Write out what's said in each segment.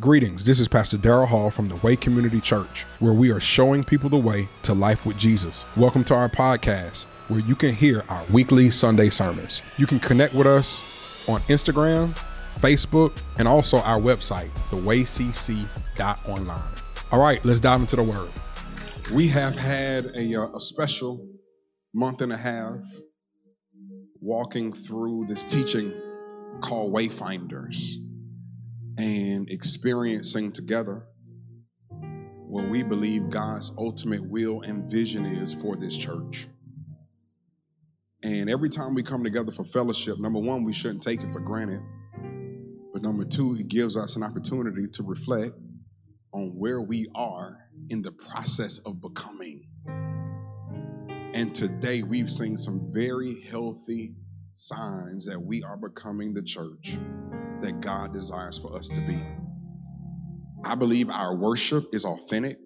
Greetings, this is Pastor Daryl Hall from the Way Community Church, where we are showing people the way to life with Jesus. Welcome to our podcast, where you can hear our weekly Sunday sermons. You can connect with us on Instagram, Facebook, and also our website, thewaycc.online. All right, let's dive into the word. We have had a, uh, a special month and a half walking through this teaching called Wayfinders and experiencing together what we believe God's ultimate will and vision is for this church. And every time we come together for fellowship, number one, we shouldn't take it for granted. But number two, it gives us an opportunity to reflect on where we are in the process of becoming. And today we've seen some very healthy signs that we are becoming the church that God desires for us to be. I believe our worship is authentic.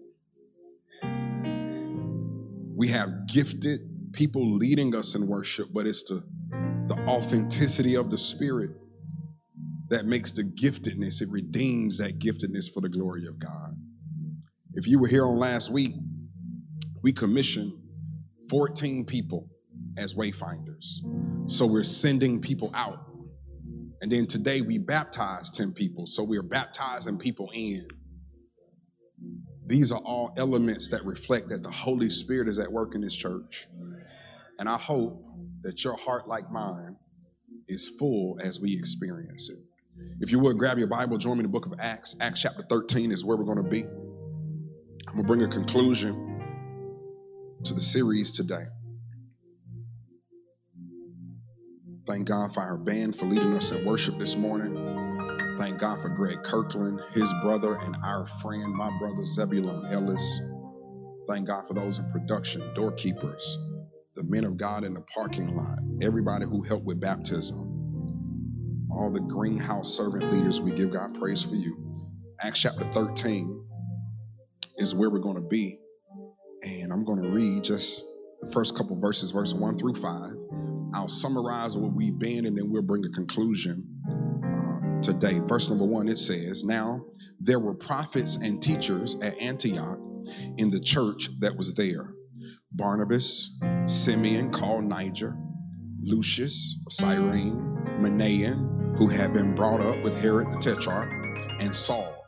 We have gifted people leading us in worship, but it's the, the authenticity of the Spirit that makes the giftedness, it redeems that giftedness for the glory of God. If you were here on last week, we commissioned 14 people as wayfinders. So we're sending people out and then today we baptized 10 people. So we are baptizing people in. These are all elements that reflect that the Holy Spirit is at work in this church. And I hope that your heart, like mine, is full as we experience it. If you would grab your Bible, join me in the book of Acts. Acts chapter 13 is where we're going to be. I'm going to bring a conclusion to the series today. Thank God for our band for leading us in worship this morning. Thank God for Greg Kirkland, his brother, and our friend, my brother Zebulon Ellis. Thank God for those in production, doorkeepers, the men of God in the parking lot, everybody who helped with baptism, all the greenhouse servant leaders. We give God praise for you. Acts chapter 13 is where we're going to be. And I'm going to read just the first couple verses, verse 1 through 5. I'll summarize where we've been and then we'll bring a conclusion uh, today. Verse number one, it says, Now there were prophets and teachers at Antioch in the church that was there Barnabas, Simeon called Niger, Lucius Cyrene, Manaen, who had been brought up with Herod the Tetrarch, and Saul.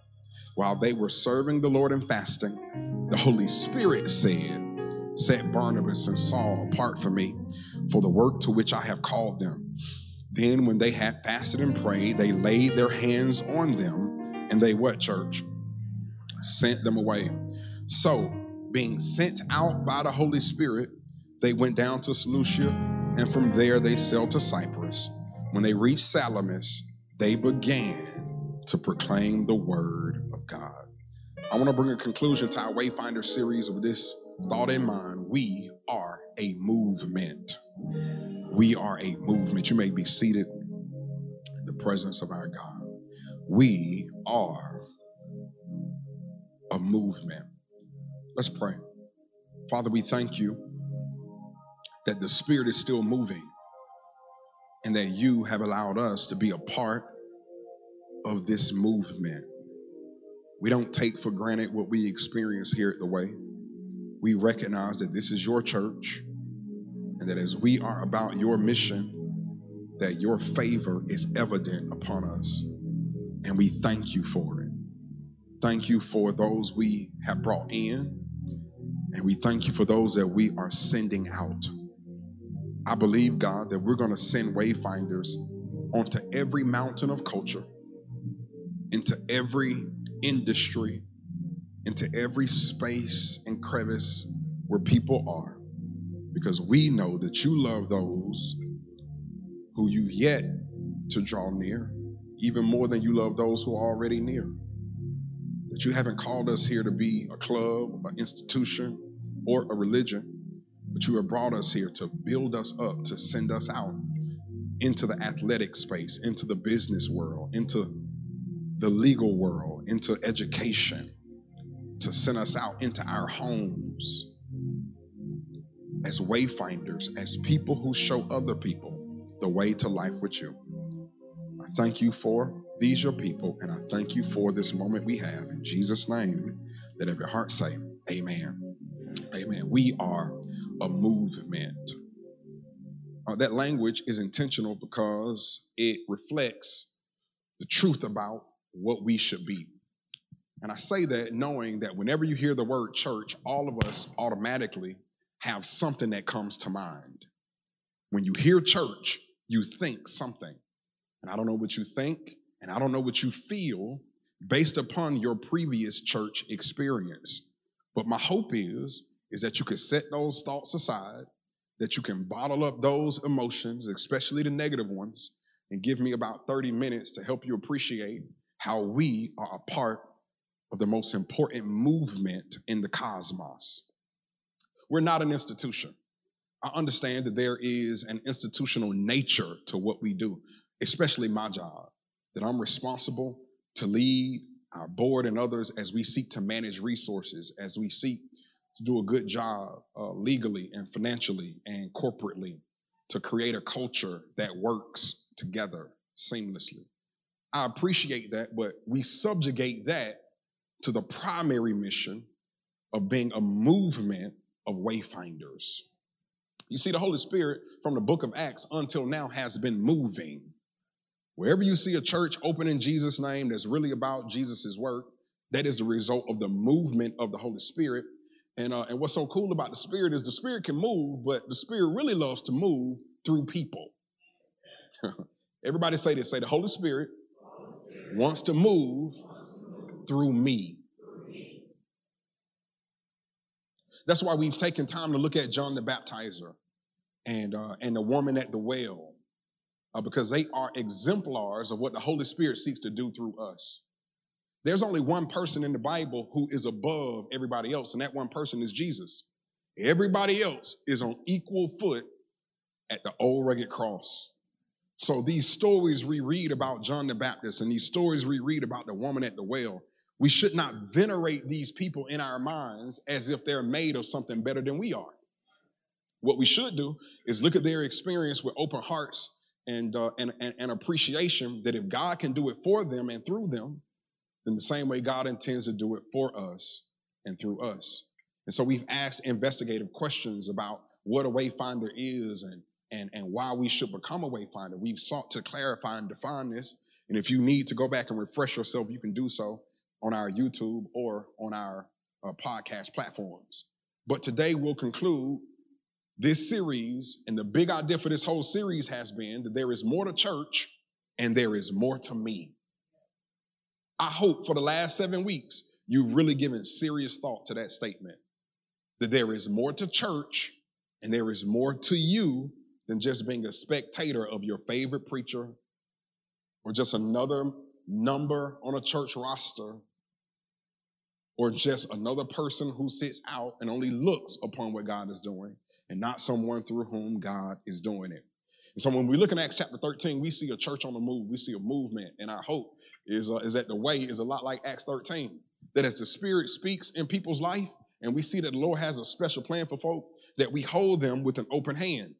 While they were serving the Lord and fasting, the Holy Spirit said, Set Barnabas and Saul apart for me for the work to which I have called them. Then, when they had fasted and prayed, they laid their hands on them, and they what, church? Sent them away. So, being sent out by the Holy Spirit, they went down to Seleucia, and from there they sailed to Cyprus. When they reached Salamis, they began to proclaim the word of God. I want to bring a conclusion to our Wayfinder series with this thought in mind. We are a movement. We are a movement. You may be seated in the presence of our God. We are a movement. Let's pray. Father, we thank you that the Spirit is still moving and that you have allowed us to be a part of this movement. We don't take for granted what we experience here at the Way. We recognize that this is your church and that as we are about your mission, that your favor is evident upon us. And we thank you for it. Thank you for those we have brought in, and we thank you for those that we are sending out. I believe, God, that we're going to send wayfinders onto every mountain of culture, into every industry, into every space and crevice where people are because we know that you love those who you yet to draw near, even more than you love those who are already near. That you haven't called us here to be a club, an institution, or a religion, but you have brought us here to build us up, to send us out into the athletic space, into the business world, into the legal world, into education, to send us out into our homes as wayfinders, as people who show other people the way to life with you. I thank you for these your people, and I thank you for this moment we have. In Jesus' name, let every heart say, Amen. Amen. We are a movement. Uh, that language is intentional because it reflects the truth about what we should be. And I say that knowing that whenever you hear the word church, all of us automatically have something that comes to mind. When you hear church, you think something. And I don't know what you think, and I don't know what you feel based upon your previous church experience. But my hope is is that you can set those thoughts aside, that you can bottle up those emotions, especially the negative ones, and give me about 30 minutes to help you appreciate how we are a part of the most important movement in the cosmos. We're not an institution. I understand that there is an institutional nature to what we do, especially my job, that I'm responsible to lead our board and others as we seek to manage resources, as we seek to do a good job uh, legally and financially and corporately to create a culture that works together seamlessly. I appreciate that, but we subjugate that to the primary mission of being a movement of wayfinders. You see, the Holy Spirit from the book of Acts until now has been moving. Wherever you see a church open in Jesus' name that's really about Jesus' work, that is the result of the movement of the Holy Spirit. And, uh, and what's so cool about the Spirit is the Spirit can move, but the Spirit really loves to move through people. Everybody say this say, the Holy Spirit wants to move through me. That's why we've taken time to look at John the Baptizer and, uh, and the woman at the well, uh, because they are exemplars of what the Holy Spirit seeks to do through us. There's only one person in the Bible who is above everybody else, and that one person is Jesus. Everybody else is on equal foot at the old rugged cross. So these stories we read about John the Baptist and these stories we read about the woman at the well, we should not venerate these people in our minds as if they're made of something better than we are. What we should do is look at their experience with open hearts and, uh, and, and, and appreciation that if God can do it for them and through them, then the same way God intends to do it for us and through us. And so we've asked investigative questions about what a wayfinder is and, and, and why we should become a wayfinder. We've sought to clarify and define this. And if you need to go back and refresh yourself, you can do so on our YouTube or on our uh, podcast platforms. But today we'll conclude this series, and the big idea for this whole series has been that there is more to church and there is more to me. I hope for the last seven weeks, you've really given serious thought to that statement that there is more to church and there is more to you than just being a spectator of your favorite preacher or just another number on a church roster or just another person who sits out and only looks upon what God is doing and not someone through whom God is doing it. And so when we look in Acts chapter 13, we see a church on the move, we see a movement, and our hope is, uh, is that the way is a lot like Acts 13. That as the Spirit speaks in people's life, and we see that the Lord has a special plan for folk, that we hold them with an open hand.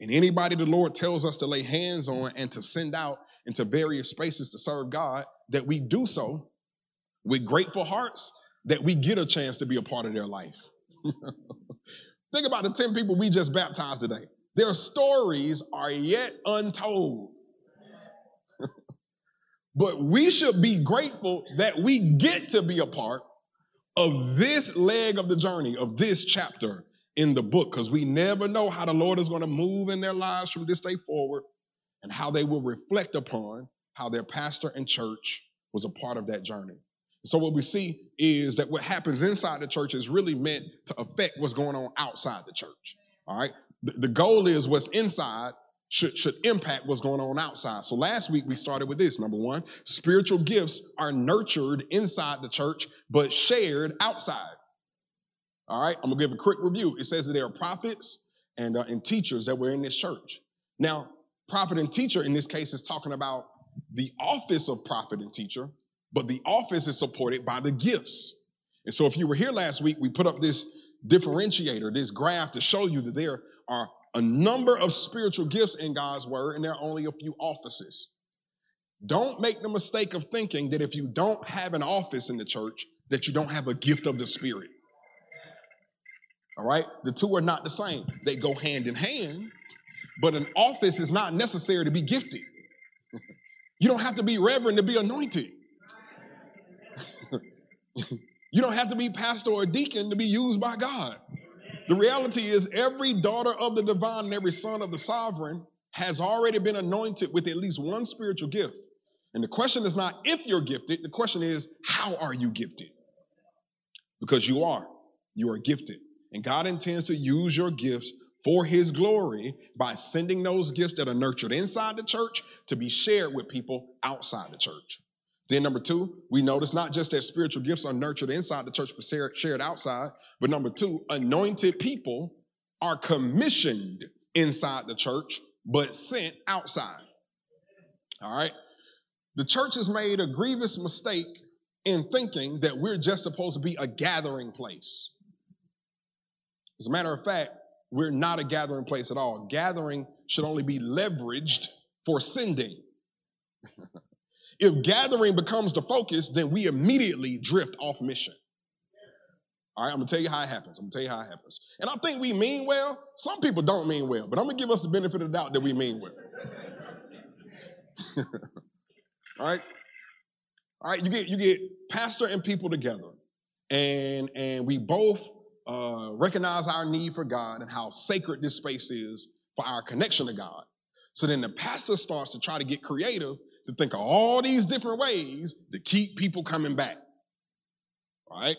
And anybody the Lord tells us to lay hands on and to send out into various spaces to serve God, that we do so with grateful hearts that we get a chance to be a part of their life. Think about the 10 people we just baptized today. Their stories are yet untold. but we should be grateful that we get to be a part of this leg of the journey, of this chapter in the book, because we never know how the Lord is going to move in their lives from this day forward and how they will reflect upon how their pastor and church was a part of that journey. So what we see is that what happens inside the church is really meant to affect what's going on outside the church. All right. The, goal is what's inside should, should impact what's going on outside. So last week we started with this. Number one, spiritual gifts are nurtured inside the church, but shared outside. All right. I'm gonna give a quick review. It says that there are prophets and, uh, and teachers that were in this church. Now, prophet and teacher in this case is talking about the office of prophet and teacher, but the office is supported by the gifts. And so if you were here last week, we put up this differentiator, this graph to show you that there are a number of spiritual gifts in God's word, and there are only a few offices. Don't make the mistake of thinking that if you don't have an office in the church, that you don't have a gift of the Spirit. All right? The two are not the same. They go hand in hand, but an office is not necessary to be gifted. you don't have to be reverend to be anointed. you don't have to be pastor or deacon to be used by God. The reality is, every daughter of the divine and every son of the sovereign has already been anointed with at least one spiritual gift. And the question is not if you're gifted, the question is, how are you gifted? Because you are. You are gifted. And God intends to use your gifts for his glory by sending those gifts that are nurtured inside the church to be shared with people outside the church. Then, number two, we notice not just that spiritual gifts are nurtured inside the church but shared outside, but number two, anointed people are commissioned inside the church but sent outside. All right? The church has made a grievous mistake in thinking that we're just supposed to be a gathering place. As a matter of fact, we're not a gathering place at all. Gathering should only be leveraged for sending. if gathering becomes the focus, then we immediately drift off mission. All right, I'm gonna tell you how it happens. I'm gonna tell you how it happens. And I think we mean well. Some people don't mean well, but I'm gonna give us the benefit of the doubt that we mean well. all right? All right, you get you get pastor and people together, and and we both uh, recognize our need for God and how sacred this space is for our connection to God. So then the pastor starts to try to get creative to think of all these different ways to keep people coming back. Right?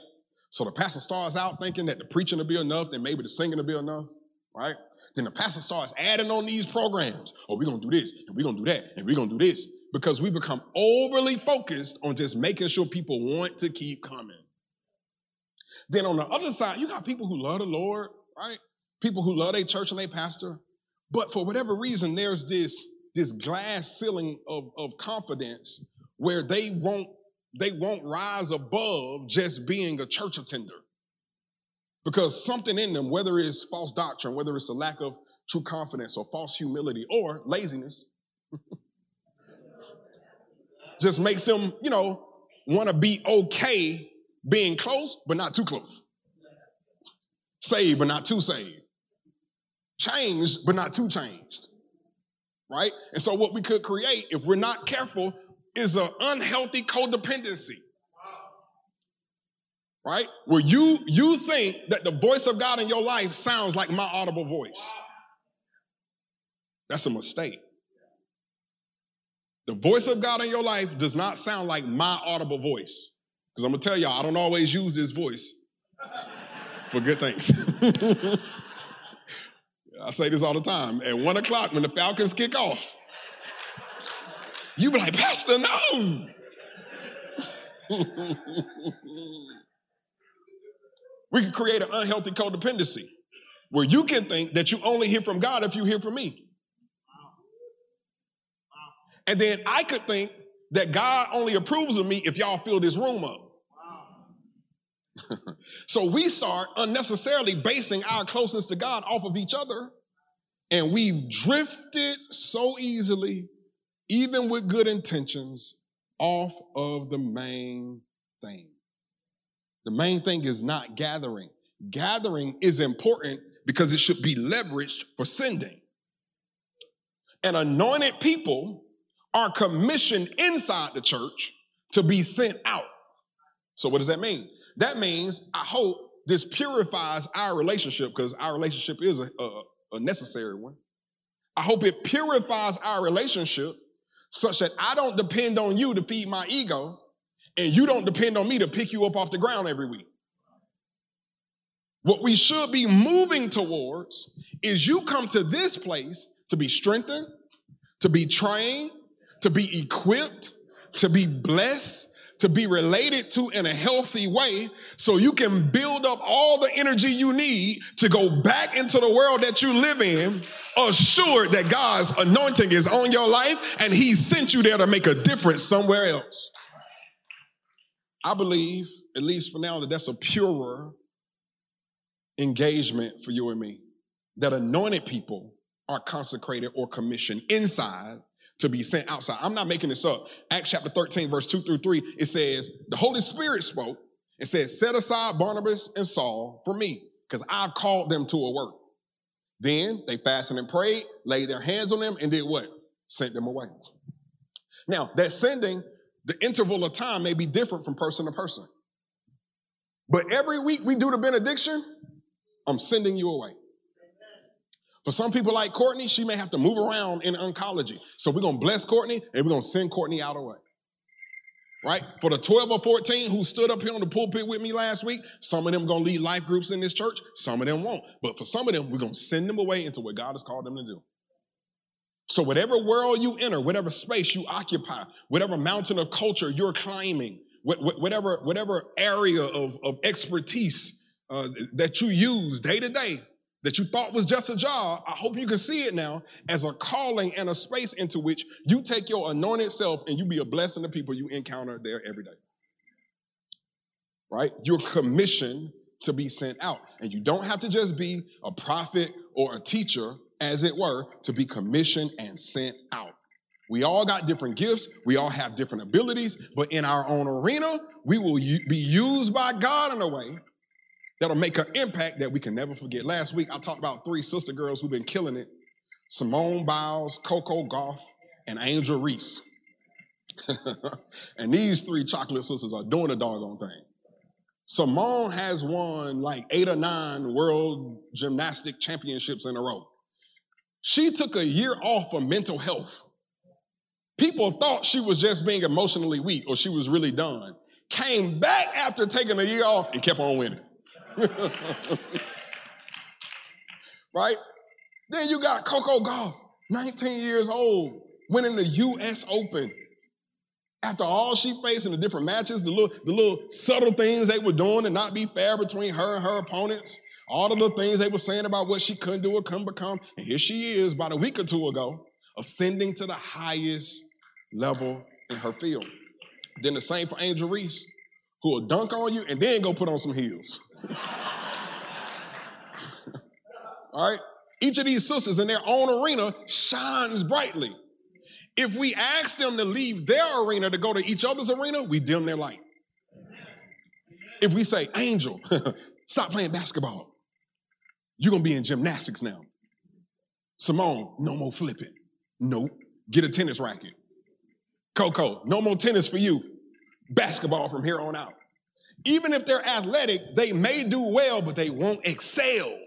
So the pastor starts out thinking that the preaching will be enough, then maybe the singing will be enough, right? Then the pastor starts adding on these programs. Oh, we're gonna do this, and we're gonna do that, and we're gonna do this. Because we become overly focused on just making sure people want to keep coming. Then on the other side, you got people who love the Lord, right? People who love their church and their pastor. But for whatever reason, there's this, this glass ceiling of, of confidence where they won't, they won't rise above just being a church attender. Because something in them, whether it's false doctrine, whether it's a lack of true confidence or false humility or laziness, just makes them, you know, want to be okay being close, but not too close. Saved, but not too saved. Changed, but not too changed. Right? And so, what we could create, if we're not careful, is an unhealthy codependency. Right? Where you you think that the voice of God in your life sounds like my audible voice. That's a mistake. The voice of God in your life does not sound like my audible voice. Because I'm going to tell y'all, I don't always use this voice for good things. I say this all the time. At one o'clock, when the Falcons kick off, you be like, Pastor, no. we can create an unhealthy codependency where you can think that you only hear from God if you hear from me. And then I could think that God only approves of me if y'all fill this room up. so we start unnecessarily basing our closeness to God off of each other, and we've drifted so easily, even with good intentions, off of the main thing. The main thing is not gathering. Gathering is important because it should be leveraged for sending. And anointed people are commissioned inside the church to be sent out. So, what does that mean? That means I hope this purifies our relationship because our relationship is a, a, a necessary one. I hope it purifies our relationship such that I don't depend on you to feed my ego and you don't depend on me to pick you up off the ground every week. What we should be moving towards is you come to this place to be strengthened, to be trained, to be equipped, to be blessed, to be related to in a healthy way so you can build up all the energy you need to go back into the world that you live in, assured that God's anointing is on your life and He sent you there to make a difference somewhere else. I believe, at least for now, that that's a purer engagement for you and me. That anointed people are consecrated or commissioned inside to be sent outside. I'm not making this up. Acts chapter 13, verse 2 through 3, it says, The Holy Spirit spoke and said, Set aside Barnabas and Saul for me, because I've called them to a work. Then they fasted and prayed, laid their hands on them, and did what? Sent them away. Now, that sending, the interval of time may be different from person to person. But every week we do the benediction, I'm sending you away. For some people like Courtney, she may have to move around in oncology. So we're going to bless Courtney and we're going to send Courtney out away. Right? For the 12 or 14 who stood up here on the pulpit with me last week, some of them going to lead life groups in this church, some of them won't. But for some of them, we're going to send them away into what God has called them to do. So, whatever world you enter, whatever space you occupy, whatever mountain of culture you're climbing, whatever, whatever area of, of expertise uh, that you use day to day, that you thought was just a job, I hope you can see it now as a calling and a space into which you take your anointed self and you be a blessing to people you encounter there every day. Right? You're commissioned to be sent out. And you don't have to just be a prophet or a teacher, as it were, to be commissioned and sent out. We all got different gifts, we all have different abilities, but in our own arena, we will be used by God in a way that'll make an impact that we can never forget. Last week, I talked about three sister girls who've been killing it Simone Biles, Coco Gauff, and Angel Reese. and these three chocolate sisters are doing a doggone thing. Simone has won like eight or nine world gymnastic championships in a row. She took a year off for mental health. People thought she was just being emotionally weak or she was really done. Came back after taking a year off and kept on winning. right? Then you got Coco Gauff, 19 years old, winning the U.S. Open. After all she faced in the different matches, the little, the little subtle things they were doing to not be fair between her and her opponents, all of the things they were saying about what she couldn't do or couldn't become. And here she is about a week or two ago, ascending to the highest level in her field. Then the same for Angel Reese, who will dunk on you and then go put on some heels. All right? Each of these sisters in their own arena shines brightly. If we ask them to leave their arena to go to each other's arena, we dim their light. If we say, Angel, stop playing basketball, you're gonna be in gymnastics now. Simone, no more flipping. Nope. Get a tennis racket. Coco, no more tennis for you. Basketball from here on out. Even if they're athletic, they may do well, but they won't excel.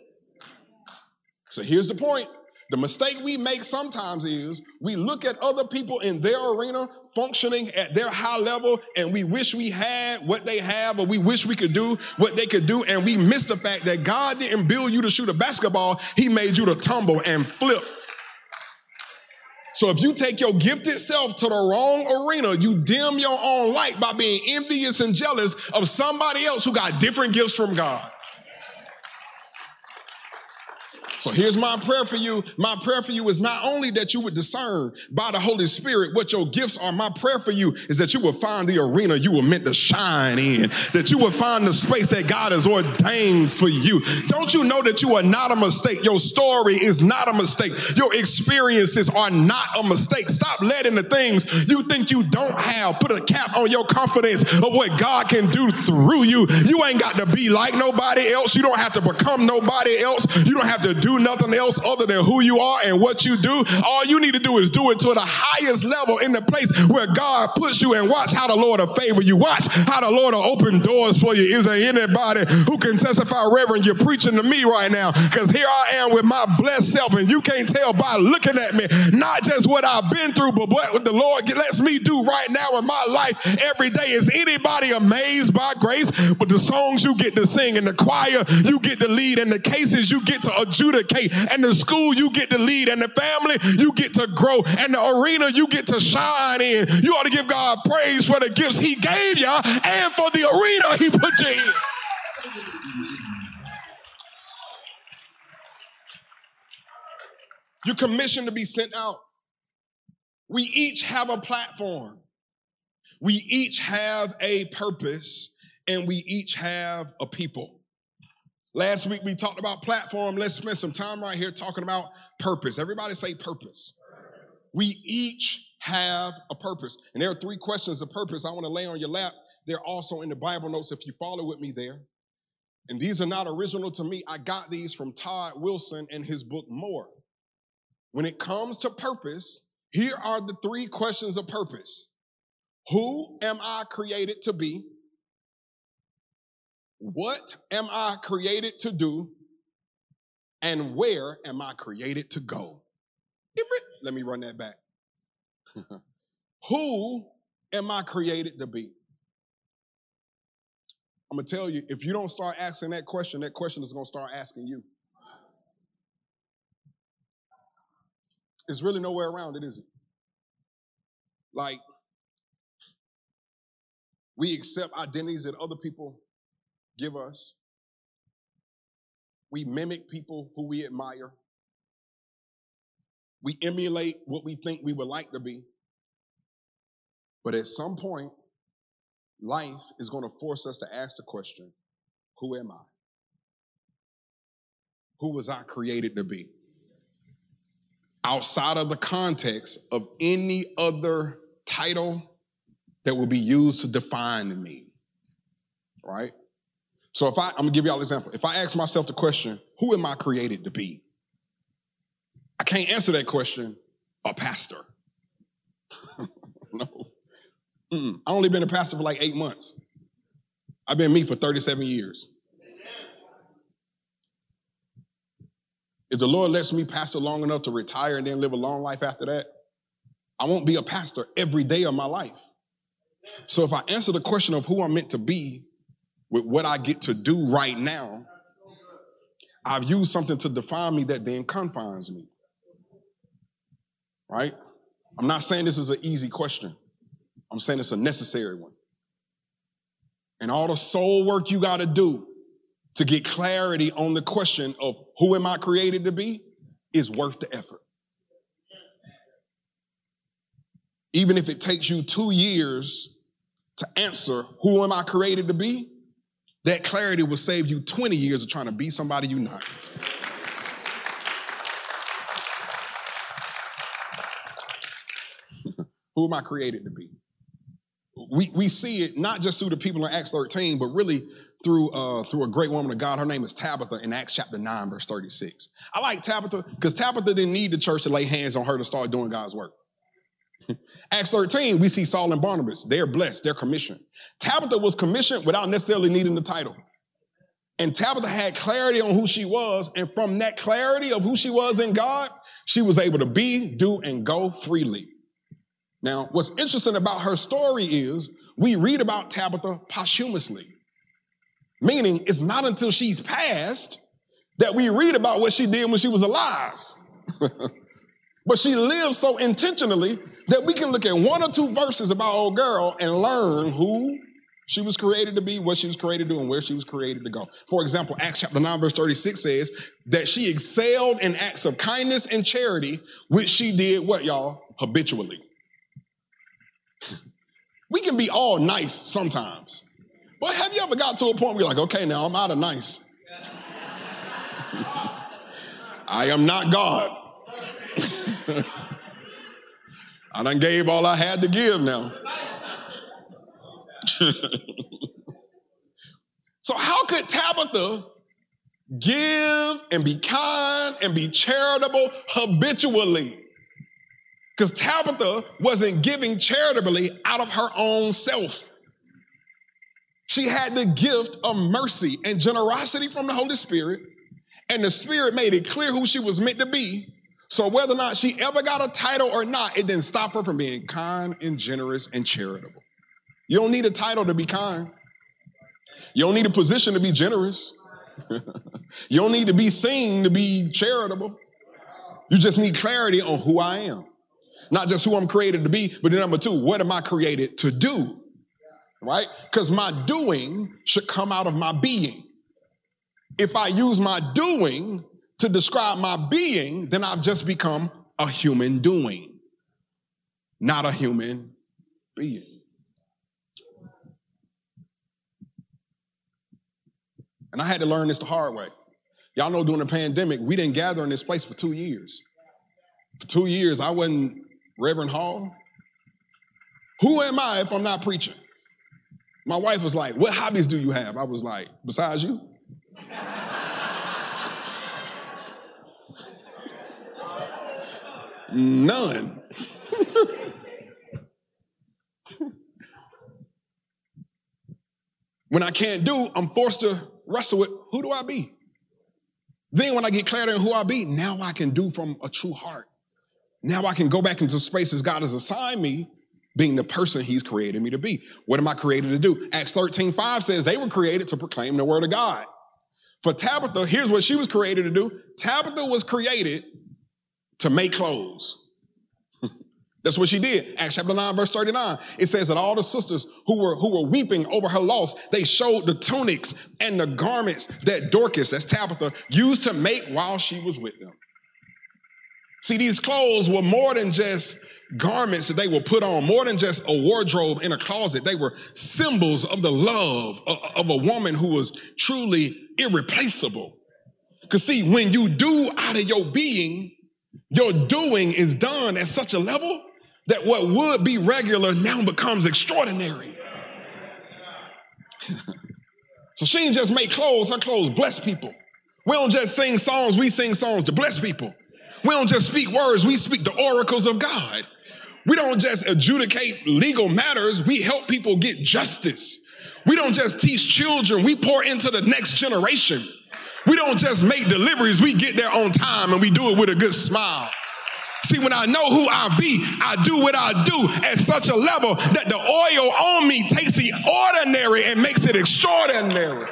So here's the point. The mistake we make sometimes is we look at other people in their arena functioning at their high level and we wish we had what they have or we wish we could do what they could do and we miss the fact that God didn't build you to shoot a basketball, he made you to tumble and flip so if you take your gifted self to the wrong arena, you dim your own light by being envious and jealous of somebody else who got different gifts from God. So here's my prayer for you. My prayer for you is not only that you would discern by the Holy Spirit what your gifts are. My prayer for you is that you will find the arena you were meant to shine in, that you will find the space that God has ordained for you. Don't you know that you are not a mistake? Your story is not a mistake. Your experiences are not a mistake. Stop letting the things you think you don't have put a cap on your confidence of what God can do through you. You ain't got to be like nobody else. You don't have to become nobody else. You don't have to nothing else other than who you are and what you do. All you need to do is do it to the highest level in the place where God puts you and watch how the Lord will favor you. Watch how the Lord will open doors for you. Is there anybody who can testify, Reverend, you're preaching to me right now? Because here I am with my blessed self, and you can't tell by looking at me, not just what I've been through, but what the Lord lets me do right now in my life every day. Is anybody amazed by grace? With the songs you get to sing, and the choir you get to lead, and the cases you get to uh, adjudicate and the school you get to lead, and the family you get to grow, and the arena you get to shine in. You ought to give God praise for the gifts He gave you and for the arena He put you in. You're commissioned to be sent out. We each have a platform. We each have a purpose and we each have a people. Last week we talked about platform. Let's spend some time right here talking about purpose. Everybody say purpose. We each have a purpose. And there are three questions of purpose I want to lay on your lap. They're also in the Bible notes if you follow with me there. And these are not original to me. I got these from Todd Wilson in his book More. When it comes to purpose, here are the three questions of purpose Who am I created to be? What am I created to do? And where am I created to go? Let me run that back. Who am I created to be? I'm gonna tell you, if you don't start asking that question, that question is gonna start asking you. It's really nowhere around it, is it? Like, we accept identities that other people give us. We mimic people who we admire. We emulate what we think we would like to be. But at some point, life is going to force us to ask the question Who am I? Who was I created to be? Outside of the context of any other title that will be used to define me. Right? So if I, I'm gonna give y'all an example. If I ask myself the question, who am I created to be? I can't answer that question, a pastor. no. Mm-mm. I only been a pastor for like eight months. I've been me for 37 years. If the Lord lets me pastor long enough to retire and then live a long life after that, I won't be a pastor every day of my life. So if I answer the question of who I'm meant to be with what I get to do right now, I've used something to define me that then confines me. Right? I'm not saying this is an easy question. I'm saying it's a necessary one. And all the soul work you got to do to get clarity on the question of who am I created to be is worth the effort. Even if it takes you two years to answer who am I created to be, that clarity will save you 20 years of trying to be somebody you're not. who am I created to be? we, we see it not just through the people in Acts 13, but really through uh, through a great woman of God. Her name is Tabitha in Acts chapter 9, verse 36. I like Tabitha because Tabitha didn't need the church to lay hands on her to start doing God's work. Acts 13, we see Saul and Barnabas. They're blessed, they're commissioned. Tabitha was commissioned without necessarily needing the title. And Tabitha had clarity on who she was. And from that clarity of who she was in God, she was able to be, do, and go freely. Now, what's interesting about her story is we read about Tabitha posthumously, meaning it's not until she's passed that we read about what she did when she was alive. but she lived so intentionally that we can look at one or two verses about old girl and learn who she was created to be, what she was created to do, and where she was created to go. For example, Acts chapter 9, verse 36 says that she excelled in acts of kindness and charity, which she did what, y'all? Habitually. We can be all nice sometimes. But have you ever got to a point where you're like, okay, now I'm out of nice? I am not God. I done gave all I had to give now. so, how could Tabitha give and be kind and be charitable habitually? Because Tabitha wasn't giving charitably out of her own self. She had the gift of mercy and generosity from the Holy Spirit, and the Spirit made it clear who she was meant to be. So, whether or not she ever got a title or not, it didn't stop her from being kind and generous and charitable. You don't need a title to be kind, you don't need a position to be generous, you don't need to be seen to be charitable. You just need clarity on who I am. Not just who I'm created to be, but then number two, what am I created to do? Right? Because my doing should come out of my being. If I use my doing to describe my being, then I've just become a human doing, not a human being. And I had to learn this the hard way. Y'all know during the pandemic, we didn't gather in this place for two years. For two years, I wasn't Reverend Hall. Who am I if I'm not preaching? My wife was like, What hobbies do you have? I was like, Besides you? None. when I can't do, I'm forced to wrestle with who do I be? Then when I get clarity on who I be, now I can do from a true heart. Now I can go back into spaces God has assigned me, being the person He's created me to be. What am I created to do? Acts 13, 5 says they were created to proclaim the word of God. For Tabitha, here's what she was created to do. Tabitha was created to make clothes. That's what she did. Acts chapter 9, verse 39. It says that all the sisters who were, who were weeping over her loss, they showed the tunics and the garments that Dorcas, that's Tabitha, used to make while she was with them. See, these clothes were more than just garments that they were put on, more than just a wardrobe in a closet. They were symbols of the love of a woman who was truly irreplaceable. Because, see, when you do out of your being, your doing is done at such a level that what would be regular now becomes extraordinary. so she didn't just make clothes, her clothes bless people. We don't just sing songs, we sing songs to bless people. We don't just speak words, we speak the oracles of God. We don't just adjudicate legal matters, we help people get justice. We don't just teach children, we pour into the next generation. We don't just make deliveries, we get there on time and we do it with a good smile. See, when I know who I be, I do what I do at such a level that the oil on me takes the ordinary and makes it extraordinary.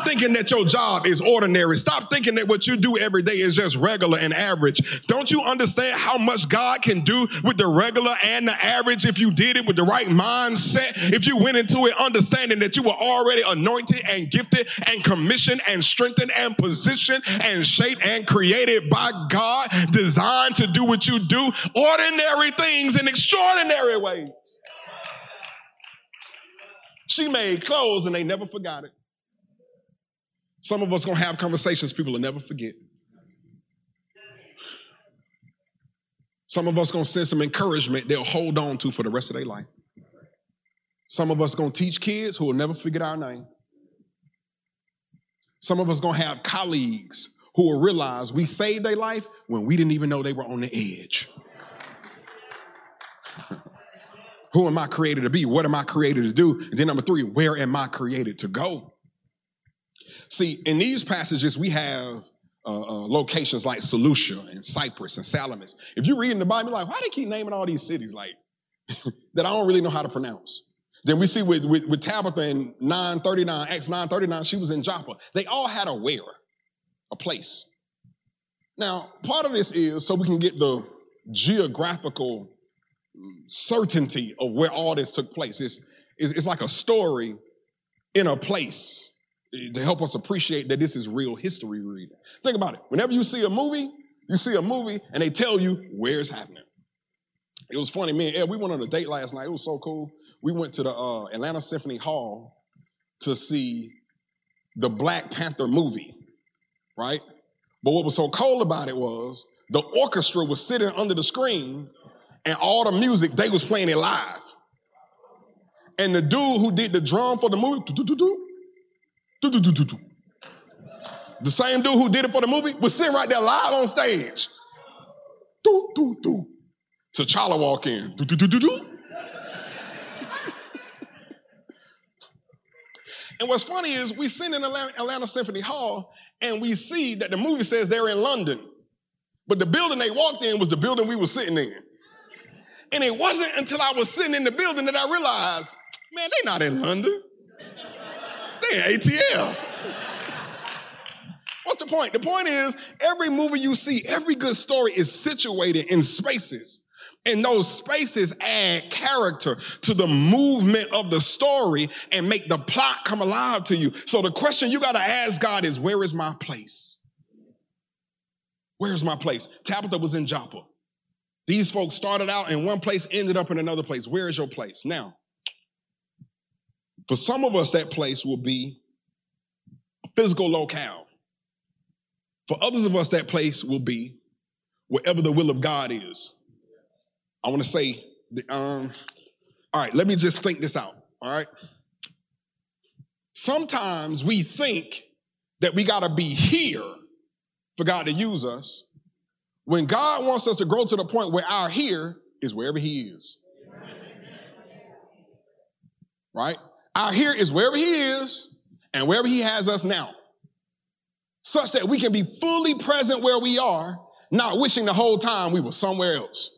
Stop thinking that your job is ordinary. Stop thinking that what you do every day is just regular and average. Don't you understand how much God can do with the regular and the average if you did it with the right mindset? If you went into it understanding that you were already anointed and gifted and commissioned and strengthened and positioned and shaped and created by God, designed to do what you do, ordinary things in extraordinary ways. She made clothes and they never forgot it. Some of us gonna have conversations people will never forget. Some of us gonna send some encouragement they'll hold on to for the rest of their life. Some of us gonna teach kids who will never forget our name. Some of us gonna have colleagues who will realize we saved their life when we didn't even know they were on the edge. who am I created to be? What am I created to do? And then number three, where am I created to go? See, in these passages, we have uh, uh, locations like Seleucia and Cyprus and Salamis. If you read in the Bible, like, why do they keep naming all these cities like that I don't really know how to pronounce? Then we see with, with, with Tabitha in 939, Acts 939, she was in Joppa. They all had a where, a place. Now, part of this is so we can get the geographical certainty of where all this took place. It's, it's, it's like a story in a place to help us appreciate that this is real history reading. Think about it. Whenever you see a movie, you see a movie and they tell you where it's happening. It was funny, me and Ed, we went on a date last night. It was so cool. We went to the uh, Atlanta Symphony Hall to see the Black Panther movie, right? But what was so cool about it was the orchestra was sitting under the screen and all the music, they was playing it live. And the dude who did the drum for the movie, the same dude who did it for the movie was sitting right there live on stage. Do, do, do. T'Challa walk in. Do, do, do, do, do. and what's funny is we sit in Atlanta, Atlanta Symphony Hall and we see that the movie says they're in London. But the building they walked in was the building we were sitting in. And it wasn't until I was sitting in the building that I realized, man, they're not in London. In ATL. What's the point? The point is, every movie you see, every good story is situated in spaces. And those spaces add character to the movement of the story and make the plot come alive to you. So the question you got to ask God is, where is my place? Where's my place? Tabitha was in Joppa. These folks started out in one place, ended up in another place. Where is your place? Now, for some of us, that place will be physical locale. For others of us, that place will be wherever the will of God is. I want to say um, all right, let me just think this out. All right. Sometimes we think that we got to be here for God to use us when God wants us to grow to the point where our here is wherever He is. Right? Our here is wherever He is and wherever He has us now, such that we can be fully present where we are, not wishing the whole time we were somewhere else.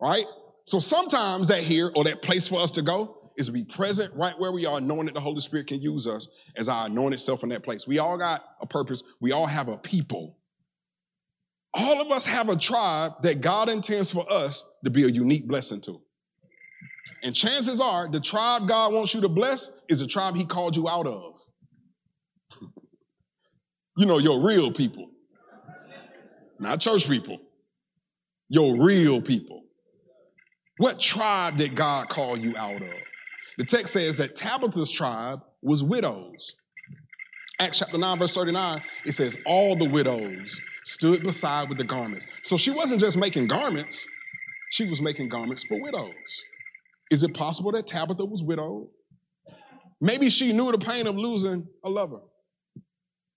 Right? So sometimes that here or that place for us to go is to be present right where we are, knowing that the Holy Spirit can use us as our anointed self in that place. We all got a purpose. We all have a people. All of us have a tribe that God intends for us to be a unique blessing to. And chances are the tribe God wants you to bless is the tribe he called you out of. you know, your real people, not church people, your real people. What tribe did God call you out of? The text says that Tabitha's tribe was widows. Acts chapter 9, verse 39, it says, All the widows stood beside with the garments. So she wasn't just making garments, she was making garments for widows. Is it possible that Tabitha was widowed? Maybe she knew the pain of losing a lover.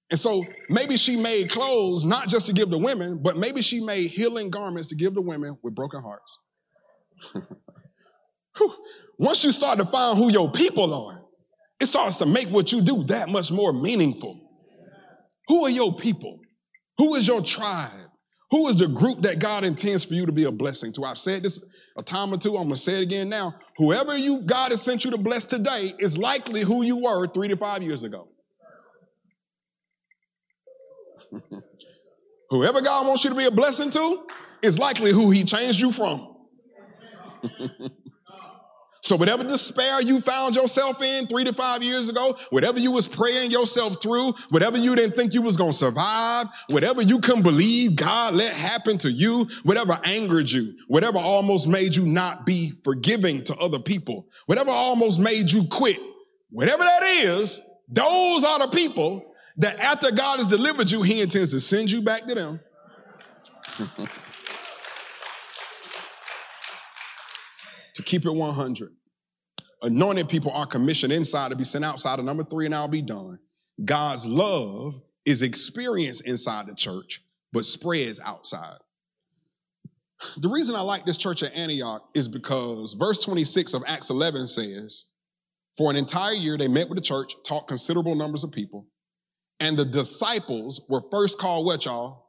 And so maybe she made clothes not just to give to women, but maybe she made healing garments to give to women with broken hearts. Once you start to find who your people are, it starts to make what you do that much more meaningful. Who are your people? Who is your tribe? Who is the group that God intends for you to be a blessing to? I've said this a time or two. I'm gonna say it again now. Whoever you God has sent you to bless today is likely who you were three to five years ago. Whoever God wants you to be a blessing to is likely who He changed you from. So whatever despair you found yourself in three to five years ago, whatever you was praying yourself through, whatever you didn't think you was going to survive, whatever you couldn't believe God let happen to you, whatever angered you, whatever almost made you not be forgiving to other people, whatever almost made you quit, whatever that is, those are the people that after God has delivered you, he intends to send you back to them. to keep it 100. Anointed people are commissioned inside to be sent outside. And number three, and I'll be done. God's love is experienced inside the church, but spreads outside. The reason I like this church at Antioch is because verse 26 of Acts 11 says, For an entire year they met with the church, taught considerable numbers of people, and the disciples were first called what, y'all?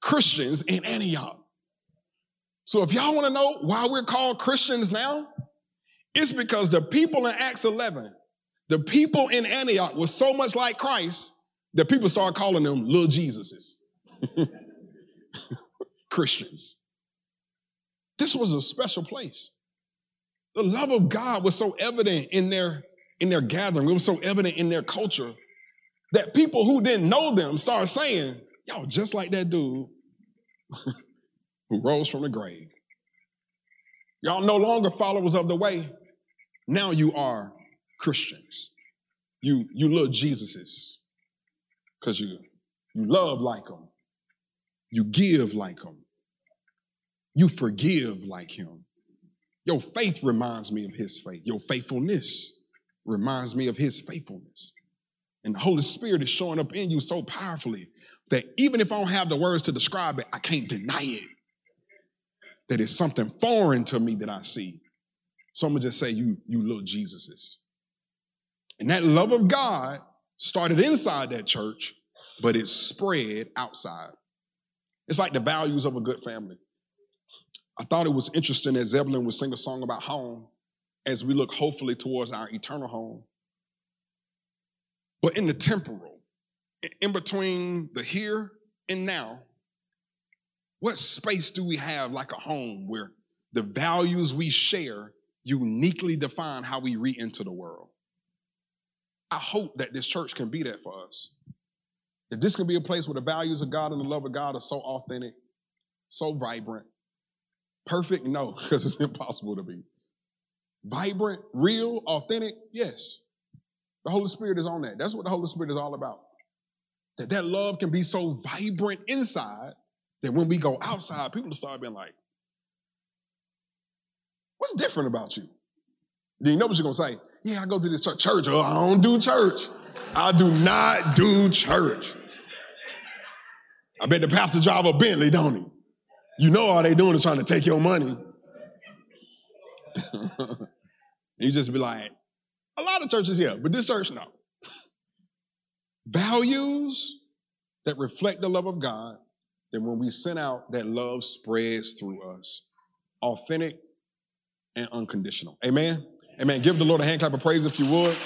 Christians in Antioch. So if y'all want to know why we're called Christians now, it's because the people in Acts 11, the people in Antioch were so much like Christ that people started calling them little Jesuses. Christians. This was a special place. The love of God was so evident in their in their gathering. It was so evident in their culture that people who didn't know them started saying, "Y'all just like that dude who rose from the grave. Y'all no longer followers of the way. Now you are Christians. You, you love Jesuses because you, you love like him. You give like him. You forgive like him. Your faith reminds me of his faith. Your faithfulness reminds me of his faithfulness. And the Holy Spirit is showing up in you so powerfully that even if I don't have the words to describe it, I can't deny it. That it's something foreign to me that I see. So I'm gonna just say, you, you little Jesuses. And that love of God started inside that church, but it spread outside. It's like the values of a good family. I thought it was interesting that Zebulon would sing a song about home as we look hopefully towards our eternal home. But in the temporal, in between the here and now, what space do we have like a home where the values we share uniquely define how we re enter the world. I hope that this church can be that for us. That this can be a place where the values of God and the love of God are so authentic, so vibrant. Perfect? No, because it's impossible to be. Vibrant, real, authentic? Yes. The Holy Spirit is on that. That's what the Holy Spirit is all about. That that love can be so vibrant inside that when we go outside, people start being like, What's different about you? Then you know what you're gonna say? Yeah, I go to this church. Church, oh, I don't do church. I do not do church. I bet the pastor drive a Bentley, don't he? You know all they doing is trying to take your money. you just be like, a lot of churches here, but this church, no. Values that reflect the love of God, then when we send out, that love spreads through us. Authentic and unconditional. Amen? Amen. Give the Lord a hand clap of praise if you would.